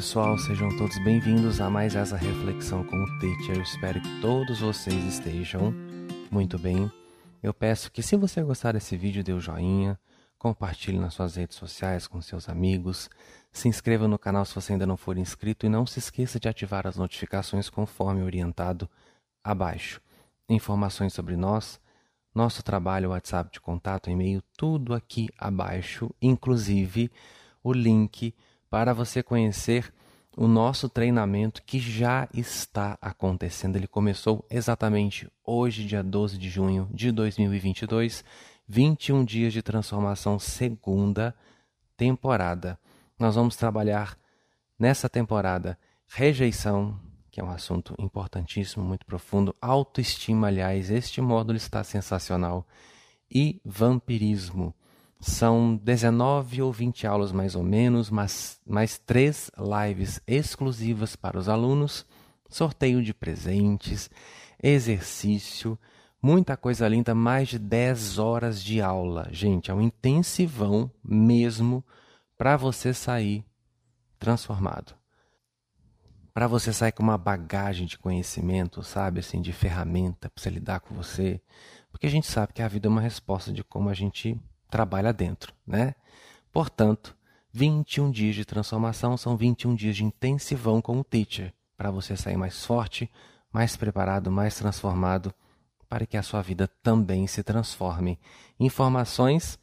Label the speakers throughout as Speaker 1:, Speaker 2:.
Speaker 1: pessoal, sejam todos bem-vindos a mais essa reflexão com o Teacher. Eu espero que todos vocês estejam muito bem. Eu peço que se você gostar desse vídeo, dê o um joinha, compartilhe nas suas redes sociais com seus amigos, se inscreva no canal se você ainda não for inscrito e não se esqueça de ativar as notificações conforme orientado abaixo. Informações sobre nós, nosso trabalho, WhatsApp de contato, e-mail, tudo aqui abaixo, inclusive o link para você conhecer o nosso treinamento que já está acontecendo. Ele começou exatamente hoje, dia 12 de junho de 2022, 21 dias de transformação, segunda temporada. Nós vamos trabalhar nessa temporada rejeição, que é um assunto importantíssimo, muito profundo, autoestima, aliás, este módulo está sensacional, e vampirismo. São 19 ou 20 aulas mais ou menos, mas mais três lives exclusivas para os alunos, sorteio de presentes, exercício, muita coisa linda, mais de 10 horas de aula. Gente, é um intensivão mesmo para você sair transformado. Para você sair com uma bagagem de conhecimento, sabe, assim, de ferramenta para você lidar com você, porque a gente sabe que a vida é uma resposta de como a gente trabalha dentro, né? Portanto, 21 dias de transformação são 21 dias de intensivão com o teacher, para você sair mais forte, mais preparado, mais transformado, para que a sua vida também se transforme. Informações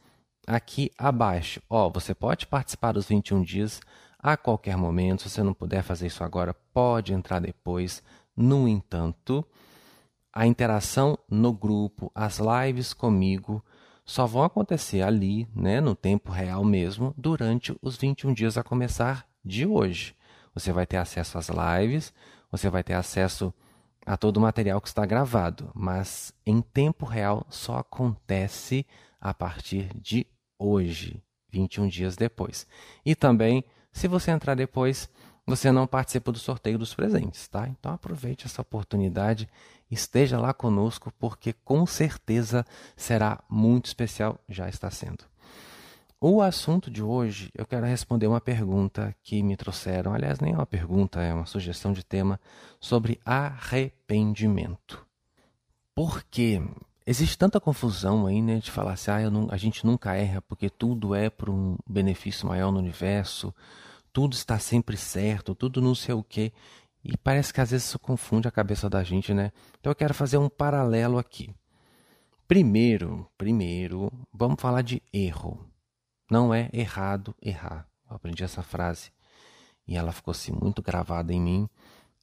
Speaker 1: aqui abaixo. Ó, você pode participar dos 21 dias a qualquer momento. Se você não puder fazer isso agora, pode entrar depois. No entanto, a interação no grupo, as lives comigo, só vão acontecer ali, né, no tempo real mesmo, durante os 21 dias a começar de hoje. Você vai ter acesso às lives, você vai ter acesso a todo o material que está gravado, mas em tempo real só acontece a partir de hoje, 21 dias depois. E também, se você entrar depois, você não participa do sorteio dos presentes, tá? Então aproveite essa oportunidade, esteja lá conosco, porque com certeza será muito especial, já está sendo. O assunto de hoje, eu quero responder uma pergunta que me trouxeram, aliás, nem é uma pergunta, é uma sugestão de tema sobre arrependimento. Porque existe tanta confusão aí, né, de falar assim, ah, não, a gente nunca erra porque tudo é para um benefício maior no universo, tudo está sempre certo, tudo não sei o quê. E parece que às vezes isso confunde a cabeça da gente, né? Então eu quero fazer um paralelo aqui. Primeiro, primeiro, vamos falar de erro. Não é errado errar. Eu aprendi essa frase e ela ficou assim muito gravada em mim.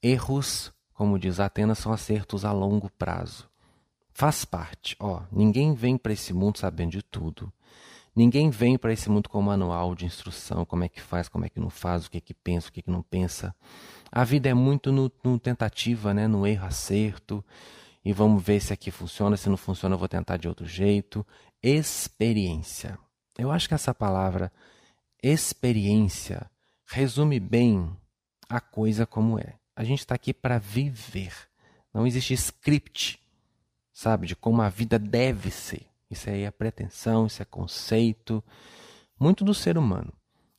Speaker 1: Erros, como diz Atenas, são acertos a longo prazo. Faz parte, ó. Ninguém vem para esse mundo sabendo de tudo. Ninguém vem para esse mundo com manual de instrução, como é que faz, como é que não faz, o que é que pensa, o que é que não pensa. A vida é muito no, no tentativa, né? no erro acerto. E vamos ver se aqui funciona, se não funciona eu vou tentar de outro jeito. Experiência. Eu acho que essa palavra experiência resume bem a coisa como é. A gente está aqui para viver. Não existe script, sabe, de como a vida deve ser. Isso aí é pretensão, isso é conceito, muito do ser humano.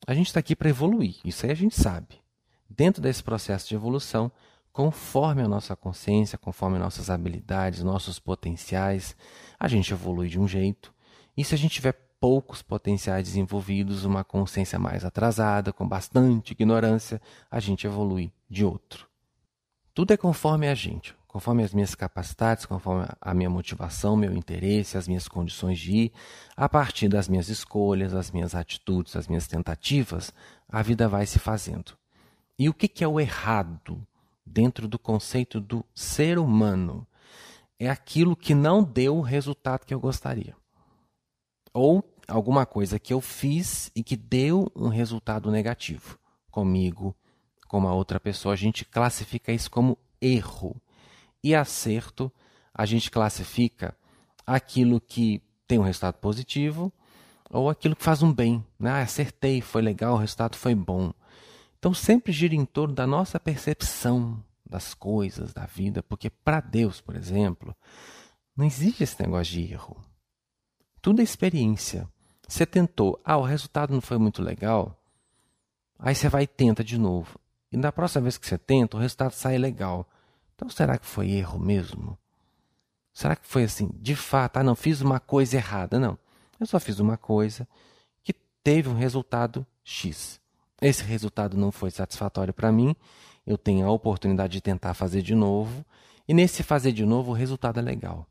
Speaker 1: A gente está aqui para evoluir, isso aí a gente sabe. Dentro desse processo de evolução, conforme a nossa consciência, conforme nossas habilidades, nossos potenciais, a gente evolui de um jeito. E se a gente tiver poucos potenciais desenvolvidos, uma consciência mais atrasada, com bastante ignorância, a gente evolui de outro. Tudo é conforme a gente conforme as minhas capacidades, conforme a minha motivação, meu interesse, as minhas condições de ir, a partir das minhas escolhas, as minhas atitudes, as minhas tentativas, a vida vai se fazendo. E o que é o errado dentro do conceito do ser humano? É aquilo que não deu o resultado que eu gostaria. Ou alguma coisa que eu fiz e que deu um resultado negativo comigo, com uma outra pessoa. A gente classifica isso como erro e acerto, a gente classifica aquilo que tem um resultado positivo ou aquilo que faz um bem. Né? Ah, acertei, foi legal, o resultado foi bom. Então sempre gira em torno da nossa percepção das coisas, da vida, porque para Deus, por exemplo, não existe esse negócio de erro. Tudo é experiência. Você tentou, ah, o resultado não foi muito legal. Aí você vai e tenta de novo. e na próxima vez que você tenta, o resultado sai legal. Então será que foi erro mesmo? Será que foi assim, de fato, ah, não, fiz uma coisa errada? Não. Eu só fiz uma coisa que teve um resultado X. Esse resultado não foi satisfatório para mim, eu tenho a oportunidade de tentar fazer de novo, e nesse fazer de novo o resultado é legal.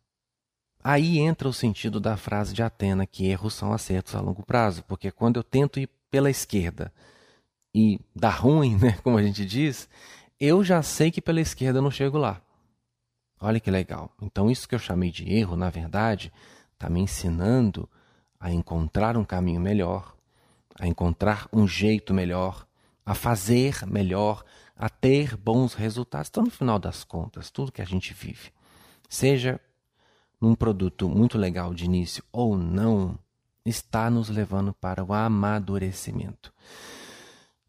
Speaker 1: Aí entra o sentido da frase de Atena, que erros são acertos a longo prazo, porque quando eu tento ir pela esquerda e dá ruim, né, como a gente diz, eu já sei que pela esquerda eu não chego lá. Olha que legal. Então, isso que eu chamei de erro, na verdade, está me ensinando a encontrar um caminho melhor, a encontrar um jeito melhor, a fazer melhor, a ter bons resultados. Então, no final das contas, tudo que a gente vive, seja num produto muito legal de início ou não, está nos levando para o amadurecimento.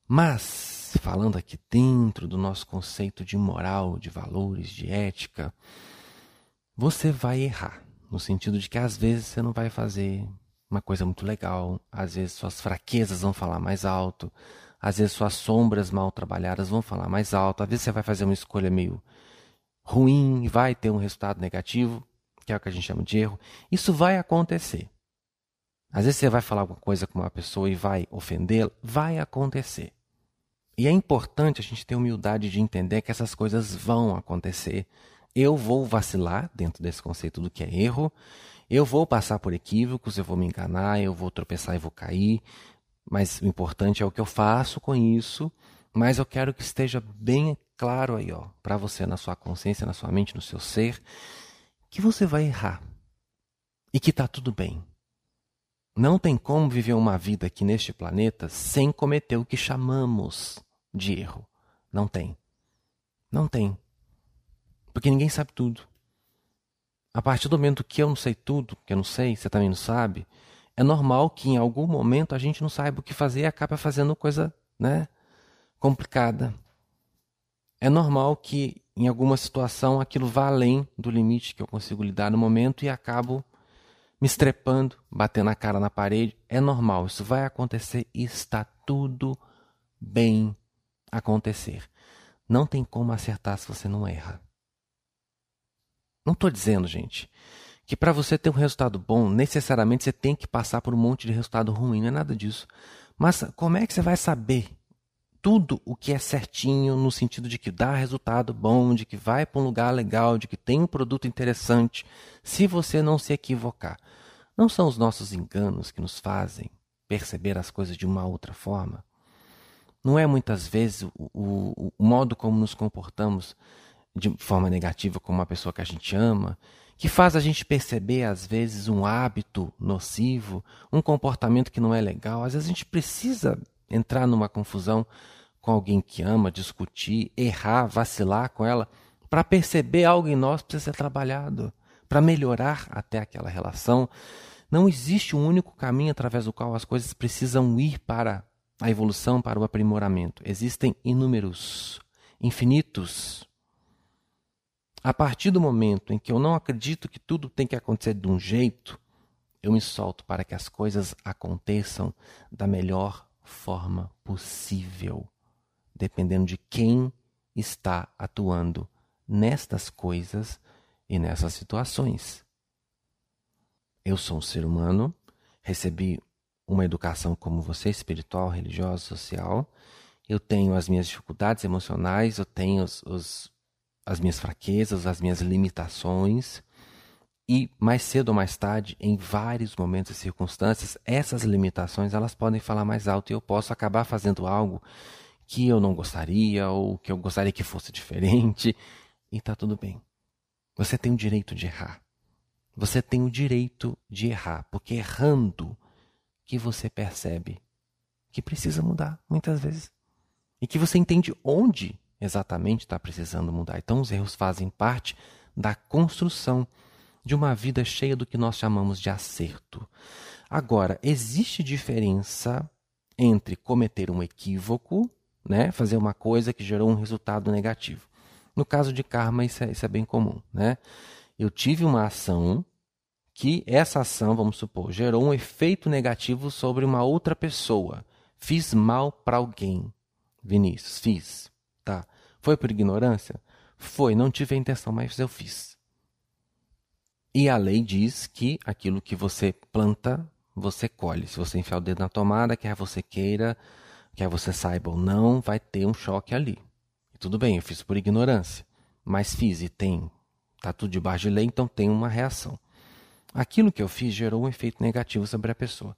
Speaker 1: Mas falando aqui dentro do nosso conceito de moral, de valores, de ética, você vai errar. No sentido de que às vezes você não vai fazer uma coisa muito legal, às vezes suas fraquezas vão falar mais alto, às vezes suas sombras mal trabalhadas vão falar mais alto, às vezes você vai fazer uma escolha meio ruim e vai ter um resultado negativo, que é o que a gente chama de erro. Isso vai acontecer. Às vezes você vai falar alguma coisa com uma pessoa e vai ofendê-la, vai acontecer. E é importante a gente ter humildade de entender que essas coisas vão acontecer. Eu vou vacilar dentro desse conceito do que é erro, eu vou passar por equívocos, eu vou me enganar, eu vou tropeçar e vou cair, mas o importante é o que eu faço com isso. Mas eu quero que esteja bem claro aí, ó, para você na sua consciência, na sua mente, no seu ser, que você vai errar e que está tudo bem. Não tem como viver uma vida aqui neste planeta sem cometer o que chamamos de erro. Não tem. Não tem. Porque ninguém sabe tudo. A partir do momento que eu não sei tudo, que eu não sei, você também não sabe, é normal que em algum momento a gente não saiba o que fazer e acaba fazendo coisa, né, complicada. É normal que em alguma situação aquilo vá além do limite que eu consigo lidar no momento e acabo me estrepando, batendo a cara na parede. É normal, isso vai acontecer e está tudo bem acontecer. Não tem como acertar se você não erra. Não estou dizendo, gente, que para você ter um resultado bom, necessariamente você tem que passar por um monte de resultado ruim, não é nada disso. Mas como é que você vai saber tudo o que é certinho no sentido de que dá resultado bom, de que vai para um lugar legal, de que tem um produto interessante, se você não se equivocar? Não são os nossos enganos que nos fazem perceber as coisas de uma outra forma? Não é muitas vezes o, o, o modo como nos comportamos de forma negativa com uma pessoa que a gente ama que faz a gente perceber, às vezes, um hábito nocivo, um comportamento que não é legal. Às vezes a gente precisa entrar numa confusão com alguém que ama, discutir, errar, vacilar com ela, para perceber algo em nós precisa ser trabalhado, para melhorar até aquela relação. Não existe um único caminho através do qual as coisas precisam ir para a evolução para o aprimoramento. Existem inúmeros, infinitos. A partir do momento em que eu não acredito que tudo tem que acontecer de um jeito, eu me solto para que as coisas aconteçam da melhor forma possível, dependendo de quem está atuando nestas coisas e nessas situações. Eu sou um ser humano, recebi uma educação como você, espiritual, religiosa, social. Eu tenho as minhas dificuldades emocionais, eu tenho os, os, as minhas fraquezas, as minhas limitações. E mais cedo ou mais tarde, em vários momentos e circunstâncias, essas limitações elas podem falar mais alto e eu posso acabar fazendo algo que eu não gostaria ou que eu gostaria que fosse diferente. E tá tudo bem. Você tem o direito de errar. Você tem o direito de errar, porque errando que você percebe que precisa mudar muitas vezes. E que você entende onde exatamente está precisando mudar. Então, os erros fazem parte da construção de uma vida cheia do que nós chamamos de acerto. Agora, existe diferença entre cometer um equívoco, né, fazer uma coisa que gerou um resultado negativo. No caso de karma, isso é, isso é bem comum. Né? Eu tive uma ação que essa ação, vamos supor, gerou um efeito negativo sobre uma outra pessoa. Fiz mal para alguém. Vinícius, fiz. Tá. Foi por ignorância? Foi, não tive a intenção, mas eu fiz. E a lei diz que aquilo que você planta, você colhe. Se você enfiar o dedo na tomada, quer você queira, quer você saiba ou não, vai ter um choque ali. Tudo bem, eu fiz por ignorância, mas fiz e tem. Está tudo debaixo de lei, então tem uma reação. Aquilo que eu fiz gerou um efeito negativo sobre a pessoa.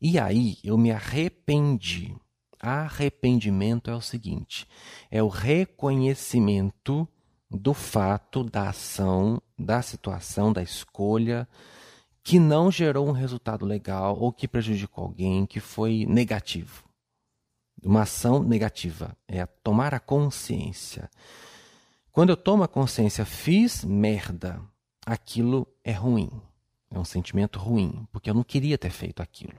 Speaker 1: E aí eu me arrependi. Arrependimento é o seguinte: é o reconhecimento do fato, da ação, da situação, da escolha que não gerou um resultado legal ou que prejudicou alguém, que foi negativo. Uma ação negativa é tomar a consciência. Quando eu tomo a consciência, fiz merda, aquilo é ruim. É um sentimento ruim, porque eu não queria ter feito aquilo.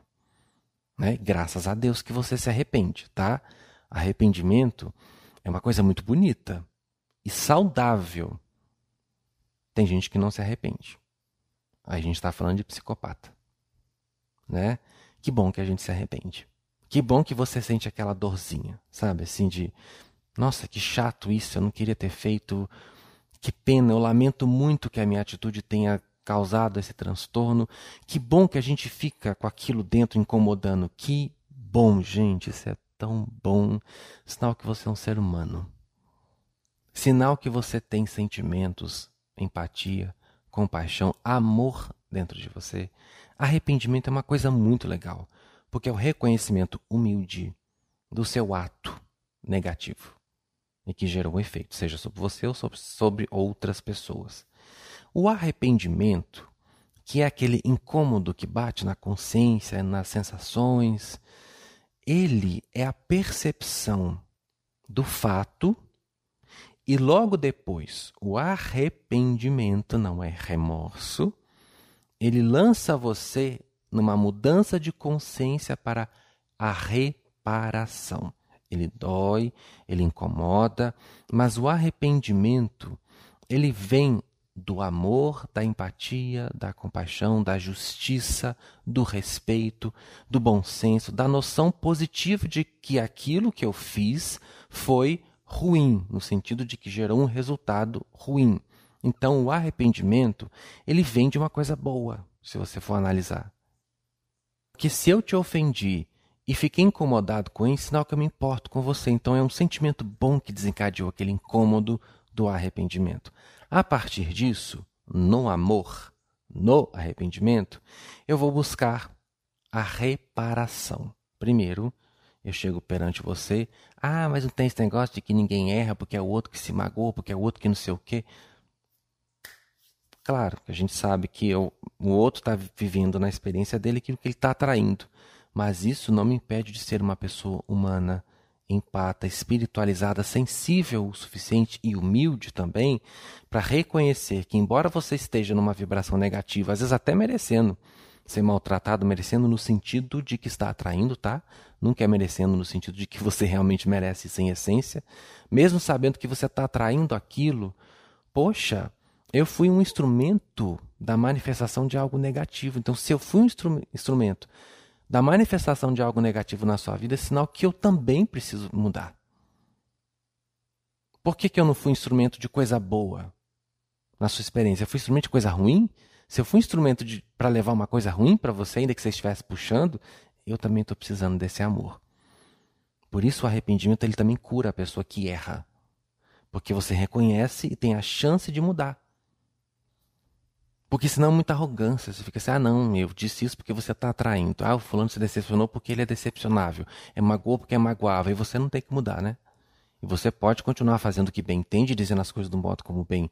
Speaker 1: Né? Graças a Deus que você se arrepende, tá? Arrependimento é uma coisa muito bonita e saudável. Tem gente que não se arrepende. Aí a gente está falando de psicopata. Né? Que bom que a gente se arrepende. Que bom que você sente aquela dorzinha, sabe? Assim de, nossa, que chato isso, eu não queria ter feito. Que pena, eu lamento muito que a minha atitude tenha causado esse transtorno. Que bom que a gente fica com aquilo dentro incomodando. Que bom, gente, isso é tão bom. Sinal que você é um ser humano. Sinal que você tem sentimentos, empatia, compaixão, amor dentro de você. Arrependimento é uma coisa muito legal, porque é o reconhecimento humilde do seu ato negativo e que gerou um efeito, seja sobre você ou sobre, sobre outras pessoas. O arrependimento, que é aquele incômodo que bate na consciência, nas sensações, ele é a percepção do fato e logo depois o arrependimento, não é remorso, ele lança você numa mudança de consciência para a reparação. Ele dói, ele incomoda, mas o arrependimento, ele vem do amor, da empatia, da compaixão, da justiça, do respeito, do bom senso, da noção positiva de que aquilo que eu fiz foi ruim, no sentido de que gerou um resultado ruim. Então, o arrependimento, ele vem de uma coisa boa, se você for analisar. Que se eu te ofendi e fiquei incomodado com isso, sinal que eu me importo com você. Então, é um sentimento bom que desencadeou aquele incômodo do arrependimento. A partir disso, no amor, no arrependimento, eu vou buscar a reparação. Primeiro, eu chego perante você, ah, mas não tem esse negócio de que ninguém erra porque é o outro que se magoou, porque é o outro que não sei o quê. Claro, a gente sabe que eu, o outro está vivendo na experiência dele aquilo que ele está atraindo, mas isso não me impede de ser uma pessoa humana empata, espiritualizada, sensível o suficiente e humilde também para reconhecer que, embora você esteja numa vibração negativa, às vezes até merecendo ser maltratado, merecendo no sentido de que está atraindo, tá? Nunca é merecendo no sentido de que você realmente merece sem essência, mesmo sabendo que você está atraindo aquilo. Poxa, eu fui um instrumento da manifestação de algo negativo. Então, se eu fui um instru instrumento da manifestação de algo negativo na sua vida, é sinal que eu também preciso mudar. Por que, que eu não fui instrumento de coisa boa na sua experiência? Eu fui instrumento de coisa ruim? Se eu fui instrumento para levar uma coisa ruim para você, ainda que você estivesse puxando, eu também estou precisando desse amor. Por isso o arrependimento ele também cura a pessoa que erra. Porque você reconhece e tem a chance de mudar. Porque senão é muita arrogância. Você fica assim, ah não, eu disse isso porque você está atraindo. Ah, o fulano se decepcionou porque ele é decepcionável. É magoou porque é magoável. E você não tem que mudar, né? E você pode continuar fazendo o que bem entende, dizendo as coisas do modo como bem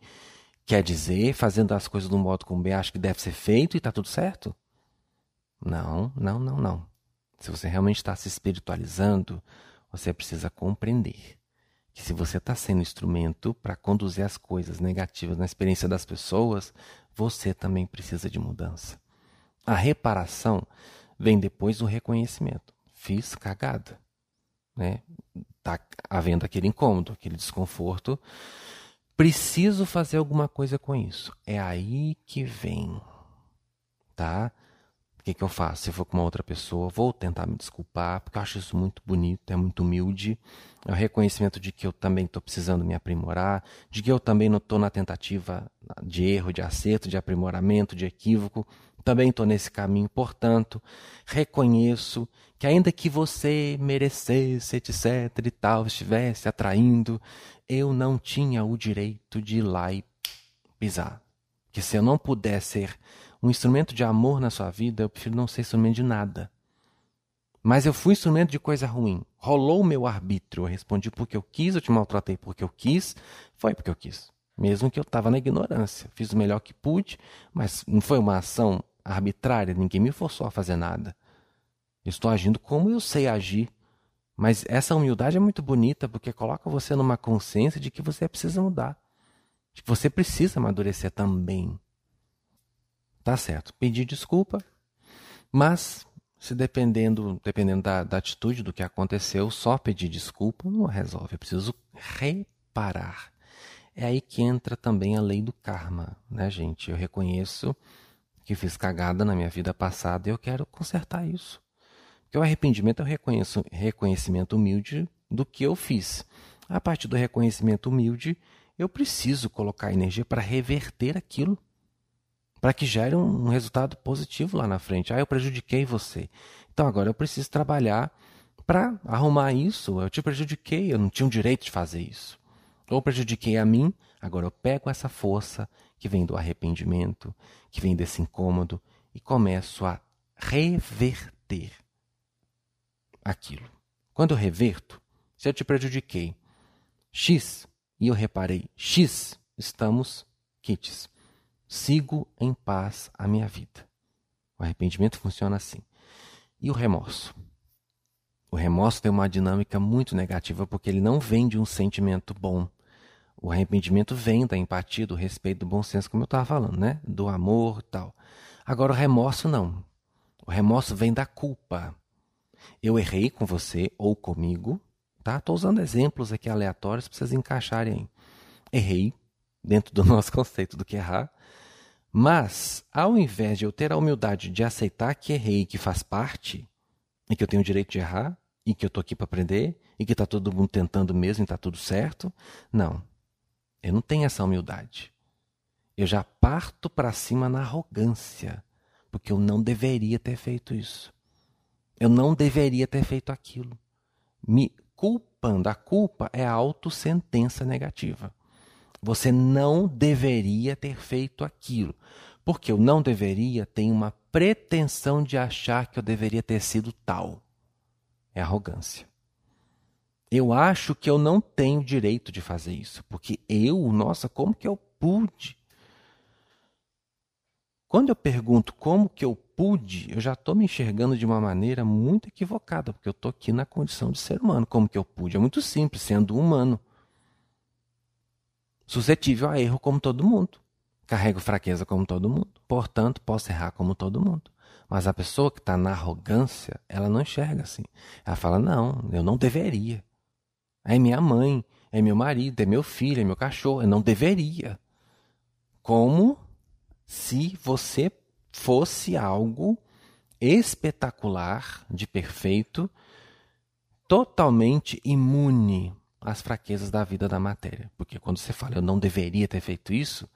Speaker 1: quer dizer, fazendo as coisas do modo como bem acha que deve ser feito e está tudo certo. Não, não, não, não. Se você realmente está se espiritualizando, você precisa compreender que se você está sendo instrumento para conduzir as coisas negativas na experiência das pessoas, você também precisa de mudança. A reparação vem depois do reconhecimento. Fiz cagada. Né? Tá havendo aquele incômodo, aquele desconforto. Preciso fazer alguma coisa com isso. É aí que vem, tá? O que, que eu faço? Se for com uma outra pessoa, vou tentar me desculpar, porque eu acho isso muito bonito, é muito humilde. É o reconhecimento de que eu também estou precisando me aprimorar, de que eu também não estou na tentativa de erro, de acerto, de aprimoramento, de equívoco. Também estou nesse caminho, portanto, reconheço que ainda que você merecesse, etc e tal, estivesse atraindo, eu não tinha o direito de ir lá e pisar. Que se eu não puder ser um instrumento de amor na sua vida, eu prefiro não ser instrumento de nada. Mas eu fui instrumento de coisa ruim. Rolou o meu arbítrio. Eu respondi porque eu quis, eu te maltratei porque eu quis. Foi porque eu quis. Mesmo que eu estava na ignorância. Fiz o melhor que pude, mas não foi uma ação arbitrária. Ninguém me forçou a fazer nada. Eu estou agindo como eu sei agir. Mas essa humildade é muito bonita porque coloca você numa consciência de que você precisa mudar. De que você precisa amadurecer também. Tá certo. Pedir desculpa, mas se dependendo, dependendo da, da atitude do que aconteceu, só pedir desculpa não resolve. Eu preciso reparar. É aí que entra também a lei do karma, né, gente? Eu reconheço que fiz cagada na minha vida passada e eu quero consertar isso. Porque o arrependimento é o reconhecimento humilde do que eu fiz. A partir do reconhecimento humilde, eu preciso colocar energia para reverter aquilo para que gere um, resultado positivo lá na frente. Ah, eu prejudiquei você. Então agora eu preciso trabalhar para arrumar isso. Eu te prejudiquei, eu não tinha o direito de fazer isso. Ou prejudiquei a mim, agora eu pego essa força que vem do arrependimento, que vem desse incômodo e começo a reverter aquilo. Quando eu reverto, se eu te prejudiquei X e eu reparei X, estamos kits sigo em paz a minha vida. O arrependimento funciona assim. E o remorso? O remorso tem uma dinâmica muito negativa porque ele não vem de um sentimento bom. O arrependimento vem da empatia, do respeito, do bom senso, como eu estava falando, né? Do amor e tal. Agora, o remorso não. O remorso vem da culpa. Eu errei com você ou comigo, tá? Estou usando exemplos aqui aleatórios para vocês encaixarem. Errei, dentro do nosso conceito do que errar. Mas, ao invés de eu ter a humildade de aceitar que errei que faz parte, e que eu tenho o direito de errar, e que eu estou aqui para aprender, e que está todo mundo tentando mesmo e está tudo certo, não. Eu não tenho essa humildade. Eu já parto para cima na arrogância, porque eu não deveria ter feito isso. Eu não deveria ter feito aquilo. Me culpando. A culpa é a autossentença negativa. Você não deveria ter feito aquilo. Porque eu não deveria tem uma pretensão de achar que eu deveria ter sido tal. É arrogância. Eu acho que eu não tenho direito de fazer isso, porque eu, nossa, como que eu pude? Quando eu pergunto como que eu pude, eu já estou me enxergando de uma maneira muito equivocada, porque eu estou aqui na condição de ser humano. Como que eu pude? É muito simples, sendo humano suscetível a erro como todo mundo. Carrego fraqueza como todo mundo. Portanto, posso errar como todo mundo. Mas a pessoa que está na arrogância, ela não enxerga assim. Ela fala: não, eu não deveria. É minha mãe, é meu marido, é meu filho, é meu cachorro. Eu não deveria. Como se você fosse algo espetacular, de perfeito, totalmente imune as fraquezas da vida da matéria. Porque quando você fala eu não deveria ter feito isso,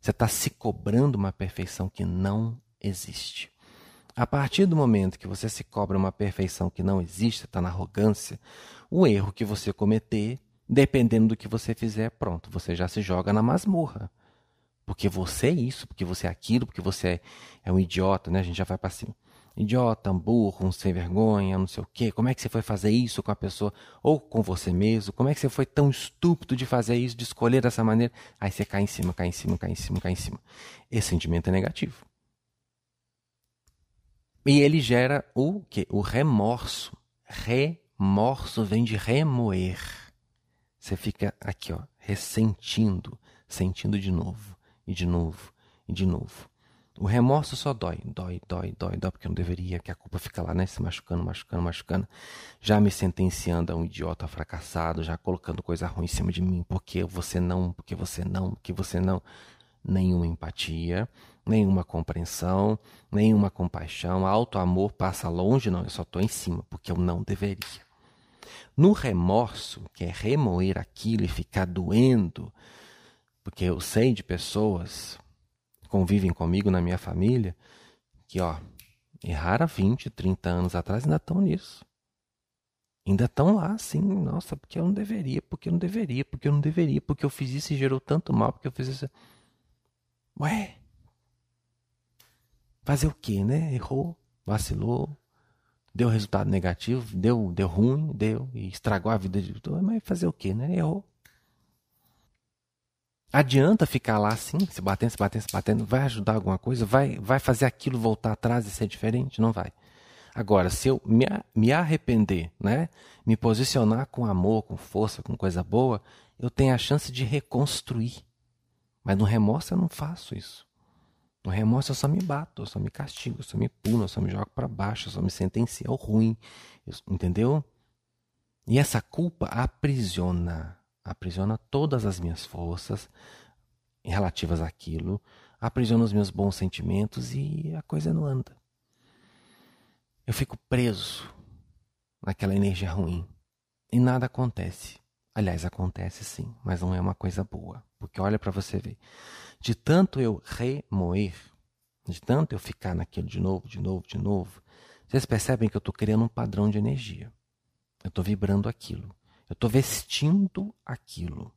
Speaker 1: você está se cobrando uma perfeição que não existe. A partir do momento que você se cobra uma perfeição que não existe, está na arrogância, o erro que você cometer, dependendo do que você fizer, pronto, você já se joga na masmorra. Porque você é isso, porque você é aquilo, porque você é, é um idiota, né? A gente já vai para cima idiota, um burro, um sem vergonha, não sei o quê. Como é que você foi fazer isso com a pessoa ou com você mesmo? Como é que você foi tão estúpido de fazer isso, de escolher dessa maneira? Aí você cai em cima, cai em cima, cai em cima, cai em cima. Esse sentimento é negativo. E ele gera o quê? O remorso. Remorso vem de remoer. Você fica aqui, ó, ressentindo, sentindo de novo, e de novo, e de novo. O remorso só dói, dói, dói, dói, dói, porque não deveria, que a culpa fica lá, né? Se machucando, machucando, machucando. Já me sentenciando a um idiota fracassado, já colocando coisa ruim em cima de mim. Porque você não, porque você não, porque você não. Nenhuma empatia, nenhuma compreensão, nenhuma compaixão. Alto amor passa longe, não, eu só estou em cima, porque eu não deveria. No remorso, que é remoer aquilo e ficar doendo, porque eu sei de pessoas convivem comigo na minha família que, ó, erraram 20, 30 anos atrás ainda estão nisso. Ainda estão lá, assim, nossa, porque eu não deveria, porque eu não deveria, porque eu não deveria, porque eu fiz isso e gerou tanto mal, porque eu fiz isso. Ué, fazer o quê, né? Errou, vacilou, deu resultado negativo, deu, deu ruim, deu, e estragou a vida de todo, mas fazer o quê, né? Errou. Adianta ficar lá assim, se batendo, se batendo, se batendo, vai ajudar alguma coisa? Vai, vai fazer aquilo voltar atrás e ser diferente? Não vai. Agora, se eu me, me arrepender, né, me posicionar com amor, com força, com coisa boa, eu tenho a chance de reconstruir. Mas no remorso eu não faço isso. No remorso eu só me bato, eu só me castigo, eu só me pulo, eu só me jogo para baixo, eu só me sentencio ao ruim. Entendeu? E essa culpa aprisiona, aprisiona todas as minhas forças relativas àquilo, aprisiona os meus bons sentimentos e a coisa não anda. Eu fico preso naquela energia ruim e nada acontece. Aliás, acontece sim, mas não é uma coisa boa. Porque olha para você ver. De tanto eu remoer, de tanto eu ficar naquilo de novo, de novo, de novo, vocês percebem que eu estou criando um padrão de energia. Eu estou vibrando aquilo. Eu estou vestindo aquilo.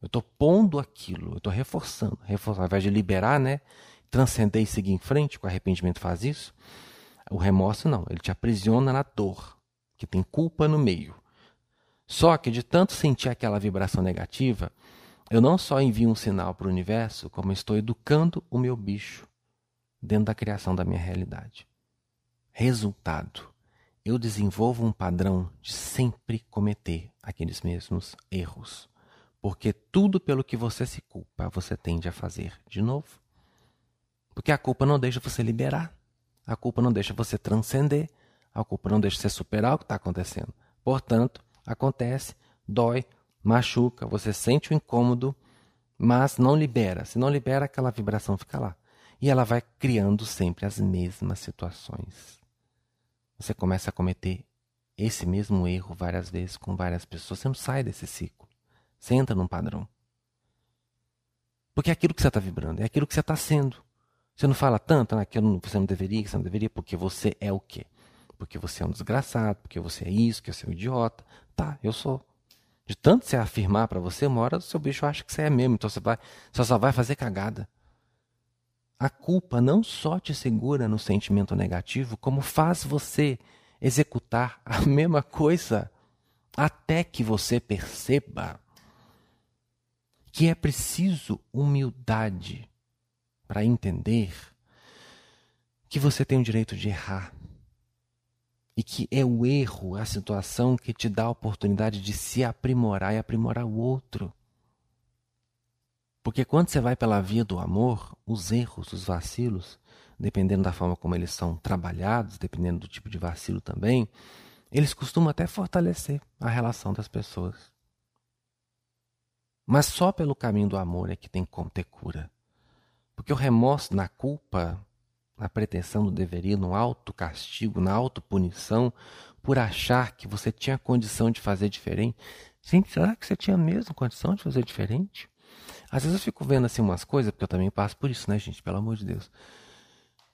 Speaker 1: Eu estou pondo aquilo. Eu estou reforçando. reforçando. Ao invés de liberar, né? Transcender e seguir em frente, o arrependimento faz isso. O remorso não. Ele te aprisiona na dor, que tem culpa no meio. Só que de tanto sentir aquela vibração negativa, eu não só envio um sinal para o universo, como estou educando o meu bicho dentro da criação da minha realidade. Resultado: eu desenvolvo um padrão de sempre cometer aqueles mesmos erros. Porque tudo pelo que você se culpa, você tende a fazer de novo. Porque a culpa não deixa você liberar. A culpa não deixa você transcender. A culpa não deixa você superar o que está acontecendo. Portanto, acontece, dói, machuca, você sente o incômodo, mas não libera. Se não libera, aquela vibração fica lá. E ela vai criando sempre as mesmas situações. Você começa a cometer esse mesmo erro várias vezes com várias pessoas. Você não sai desse ciclo. Você entra num padrão. Porque é aquilo que você está vibrando, é aquilo que você está sendo. Você não fala tanto né, que você não deveria, que você não deveria, porque você é o quê? Porque você é um desgraçado, porque você é isso, que você é um idiota. Tá, eu sou. De tanto você afirmar para você, uma hora o seu bicho acha que você é mesmo, então você, vai, você só vai fazer cagada. A culpa não só te segura no sentimento negativo, como faz você executar a mesma coisa até que você perceba que é preciso humildade para entender que você tem o direito de errar e que é o erro, a situação que te dá a oportunidade de se aprimorar e aprimorar o outro. Porque quando você vai pela via do amor, os erros, os vacilos, dependendo da forma como eles são trabalhados, dependendo do tipo de vacilo também, eles costumam até fortalecer a relação das pessoas. Mas só pelo caminho do amor é que tem como ter cura. Porque o remorso na culpa na pretensão do deveria, no auto-castigo, na auto-punição, por achar que você tinha condição de fazer diferente. Gente, será que você tinha mesmo condição de fazer diferente? Às vezes eu fico vendo assim umas coisas, porque eu também passo por isso, né, gente? Pelo amor de Deus.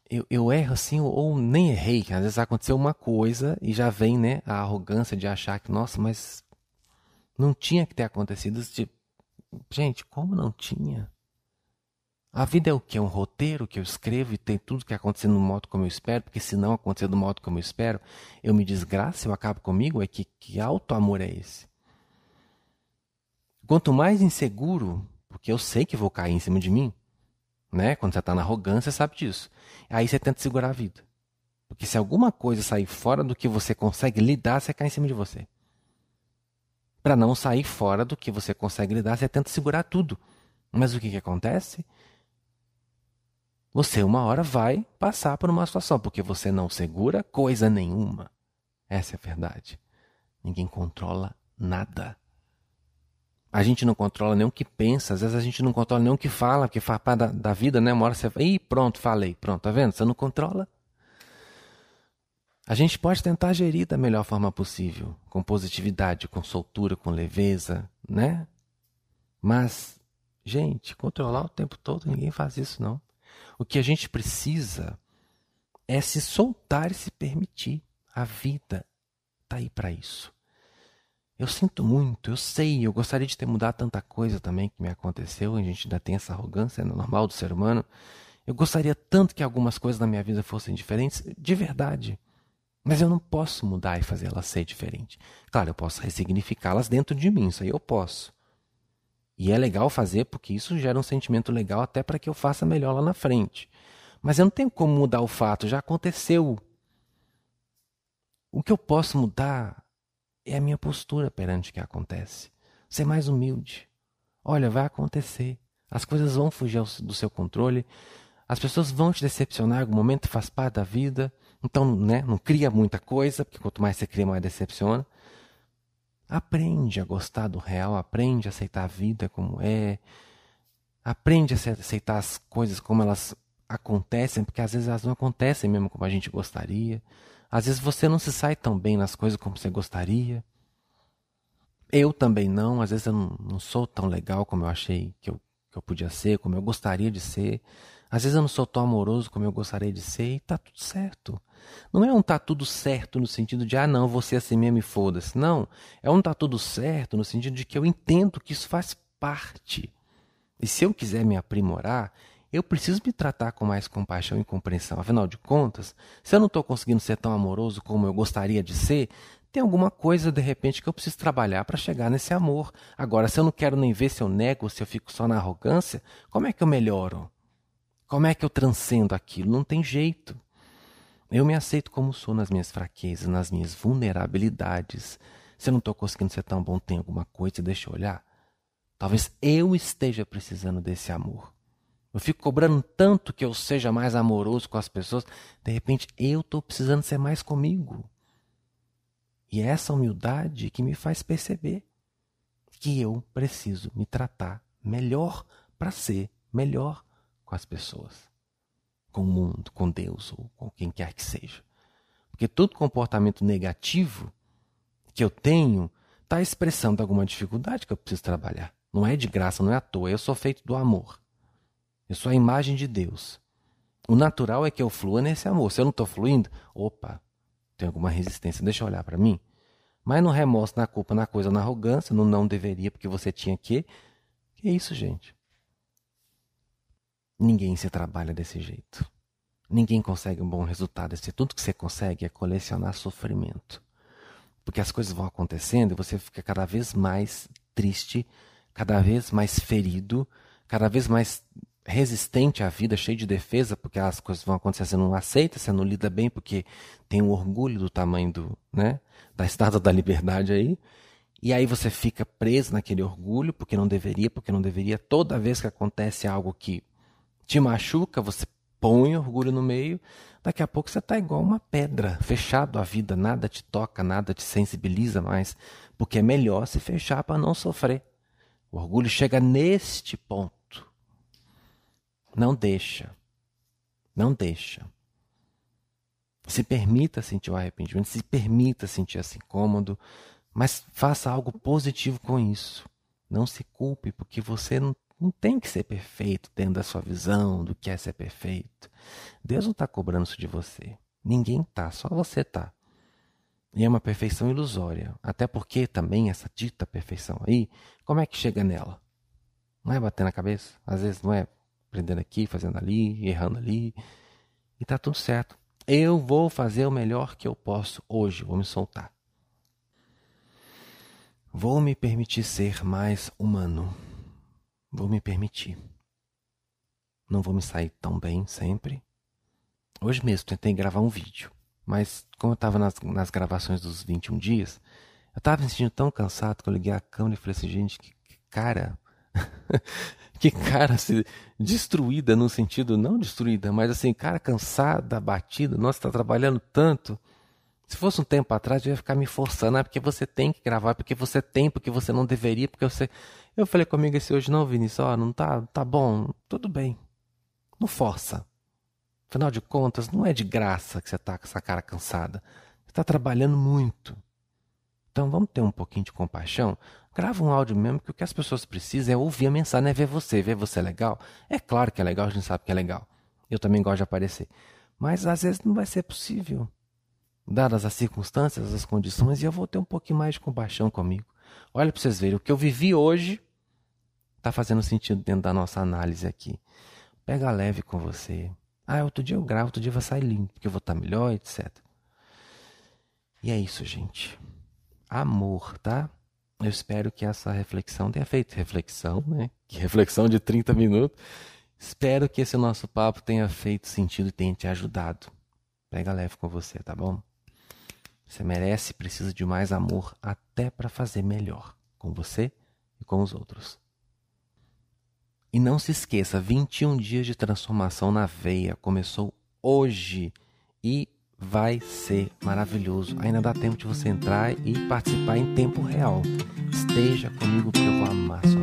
Speaker 1: Eu, eu erro assim, ou nem errei. Às vezes aconteceu uma coisa e já vem, né, a arrogância de achar que, nossa, mas não tinha que ter acontecido. Tipo, gente, como não tinha? A vida é o que? É um roteiro que eu escrevo e tem tudo que acontecer no modo como eu espero, porque se não acontecer do modo como eu espero, eu me desgraço, eu acabo comigo? É que, que alto amor é esse? Quanto mais inseguro, porque eu sei que vou cair em cima de mim, né? Quando você está na arrogância, você sabe disso. Aí você tenta segurar a vida. Porque se alguma coisa sair fora do que você consegue lidar, você cai em cima de você. Para não sair fora do que você consegue lidar, você tenta segurar tudo. Mas o que, que acontece? Você uma hora vai passar por uma situação, porque você não segura coisa nenhuma. Essa é a verdade. Ninguém controla nada. A gente não controla nem o que pensa, às vezes a gente não controla nem o que fala, porque faz parte da, da vida, né? Uma hora você fala, ih, pronto, falei, pronto, tá vendo? Você não controla. A gente pode tentar gerir da melhor forma possível, com positividade, com soltura, com leveza, né? Mas, gente, controlar o tempo todo, ninguém faz isso não. O que a gente precisa é se soltar e se permitir. A vida está aí para isso. Eu sinto muito, eu sei, eu gostaria de ter mudado tanta coisa também que me aconteceu, a gente ainda tem essa arrogância é normal do ser humano. Eu gostaria tanto que algumas coisas na minha vida fossem diferentes, de verdade. Mas eu não posso mudar e fazer elas ser diferente. Claro, eu posso ressignificá-las dentro de mim, isso aí eu posso. E é legal fazer porque isso gera um sentimento legal até para que eu faça melhor lá na frente. Mas eu não tenho como mudar o fato, já aconteceu. O que eu posso mudar é a minha postura perante o que acontece. Ser mais humilde. Olha, vai acontecer. As coisas vão fugir do seu controle. As pessoas vão te decepcionar algum momento, faz parte da vida. Então, né, não cria muita coisa, porque quanto mais você cria, mais decepciona. Aprende a gostar do real, aprende a aceitar a vida como é. Aprende a aceitar as coisas como elas acontecem, porque às vezes elas não acontecem mesmo como a gente gostaria. Às vezes você não se sai tão bem nas coisas como você gostaria. Eu também não, às vezes eu não, não sou tão legal como eu achei que eu, que eu podia ser, como eu gostaria de ser. Às vezes eu não sou tão amoroso como eu gostaria de ser e tá tudo certo. Não é um tá tudo certo no sentido de, ah, não, você assim mesmo e foda-se. Não. É um tá tudo certo no sentido de que eu entendo que isso faz parte. E se eu quiser me aprimorar, eu preciso me tratar com mais compaixão e compreensão. Afinal de contas, se eu não estou conseguindo ser tão amoroso como eu gostaria de ser, tem alguma coisa de repente que eu preciso trabalhar para chegar nesse amor. Agora, se eu não quero nem ver se eu nego, se eu fico só na arrogância, como é que eu melhoro? Como é que eu transcendo aquilo? Não tem jeito. Eu me aceito como sou nas minhas fraquezas, nas minhas vulnerabilidades. Se eu não estou conseguindo ser tão bom, tem alguma coisa, deixa eu olhar. Talvez eu esteja precisando desse amor. Eu fico cobrando tanto que eu seja mais amoroso com as pessoas. De repente, eu estou precisando ser mais comigo. E é essa humildade que me faz perceber que eu preciso me tratar melhor para ser melhor com as pessoas, com o mundo, com Deus ou com quem quer que seja. Porque todo comportamento negativo que eu tenho está expressando alguma dificuldade que eu preciso trabalhar. Não é de graça, não é à toa. Eu sou feito do amor. Eu sou a imagem de Deus. O natural é que eu flua nesse amor. Se eu não estou fluindo, opa, tem alguma resistência, deixa eu olhar para mim. Mas no remorso, na culpa, na coisa, na arrogância, no não deveria porque você tinha que. Que é isso, gente? Ninguém se trabalha desse jeito. Ninguém consegue um bom resultado. Esse, tudo que você consegue é colecionar sofrimento. Porque as coisas vão acontecendo e você fica cada vez mais triste, cada vez mais ferido, cada vez mais resistente à vida, cheio de defesa, porque as coisas vão acontecer, você não aceita, você não lida bem, porque tem um orgulho do tamanho do, né, da estátua da liberdade aí. E aí você fica preso naquele orgulho, porque não deveria, porque não deveria. Toda vez que acontece algo que te machuca, você põe orgulho no meio, daqui a pouco você está igual uma pedra, fechado à vida, nada te toca, nada te sensibiliza mais, porque é melhor se fechar para não sofrer. O orgulho chega neste ponto não deixa. Não deixa. Se permita sentir o arrependimento, se permita sentir esse incômodo, mas faça algo positivo com isso. Não se culpe, porque você não, não tem que ser perfeito dentro da sua visão do que é ser perfeito. Deus não está cobrando isso de você. Ninguém está, só você está. E é uma perfeição ilusória. Até porque também essa dita perfeição aí, como é que chega nela? Não é bater na cabeça? Às vezes não é aprendendo aqui, fazendo ali, errando ali. E tá tudo certo. Eu vou fazer o melhor que eu posso hoje, vou me soltar. Vou me permitir ser mais humano. Vou me permitir. Não vou me sair tão bem sempre. Hoje mesmo tentei gravar um vídeo, mas como eu estava nas, nas gravações dos 21 dias, eu estava me sentindo tão cansado que eu liguei a câmera e falei assim, gente, que, que cara, que cara se destruída no sentido não destruída, mas assim, cara cansada, batida, nossa, está trabalhando tanto. Se fosse um tempo atrás, eu ia ficar me forçando, é porque você tem que gravar, porque você tem, porque você não deveria, porque você. Eu falei comigo esse hoje, não, Vinícius, ó, não tá, tá bom, tudo bem. Não força. Afinal de contas, não é de graça que você tá com essa cara cansada. Você tá trabalhando muito. Então vamos ter um pouquinho de compaixão. Grava um áudio mesmo, que o que as pessoas precisam é ouvir a mensagem, é ver você, ver você legal. É claro que é legal, a gente sabe que é legal. Eu também gosto de aparecer. Mas às vezes não vai ser possível dadas as circunstâncias, as condições, e eu vou ter um pouquinho mais de compaixão comigo. Olha para vocês verem, o que eu vivi hoje está fazendo sentido dentro da nossa análise aqui. Pega leve com você. Ah, outro dia eu gravo, outro dia vai sair limpo, porque eu vou estar tá melhor, etc. E é isso, gente. Amor, tá? Eu espero que essa reflexão tenha feito reflexão, né? Que reflexão de 30 minutos. Espero que esse nosso papo tenha feito sentido e tenha te ajudado. Pega leve com você, tá bom? Você merece precisa de mais amor até para fazer melhor com você e com os outros. E não se esqueça, 21 dias de transformação na veia começou hoje e vai ser maravilhoso. Ainda dá tempo de você entrar e participar em tempo real. Esteja comigo porque eu vou amar sua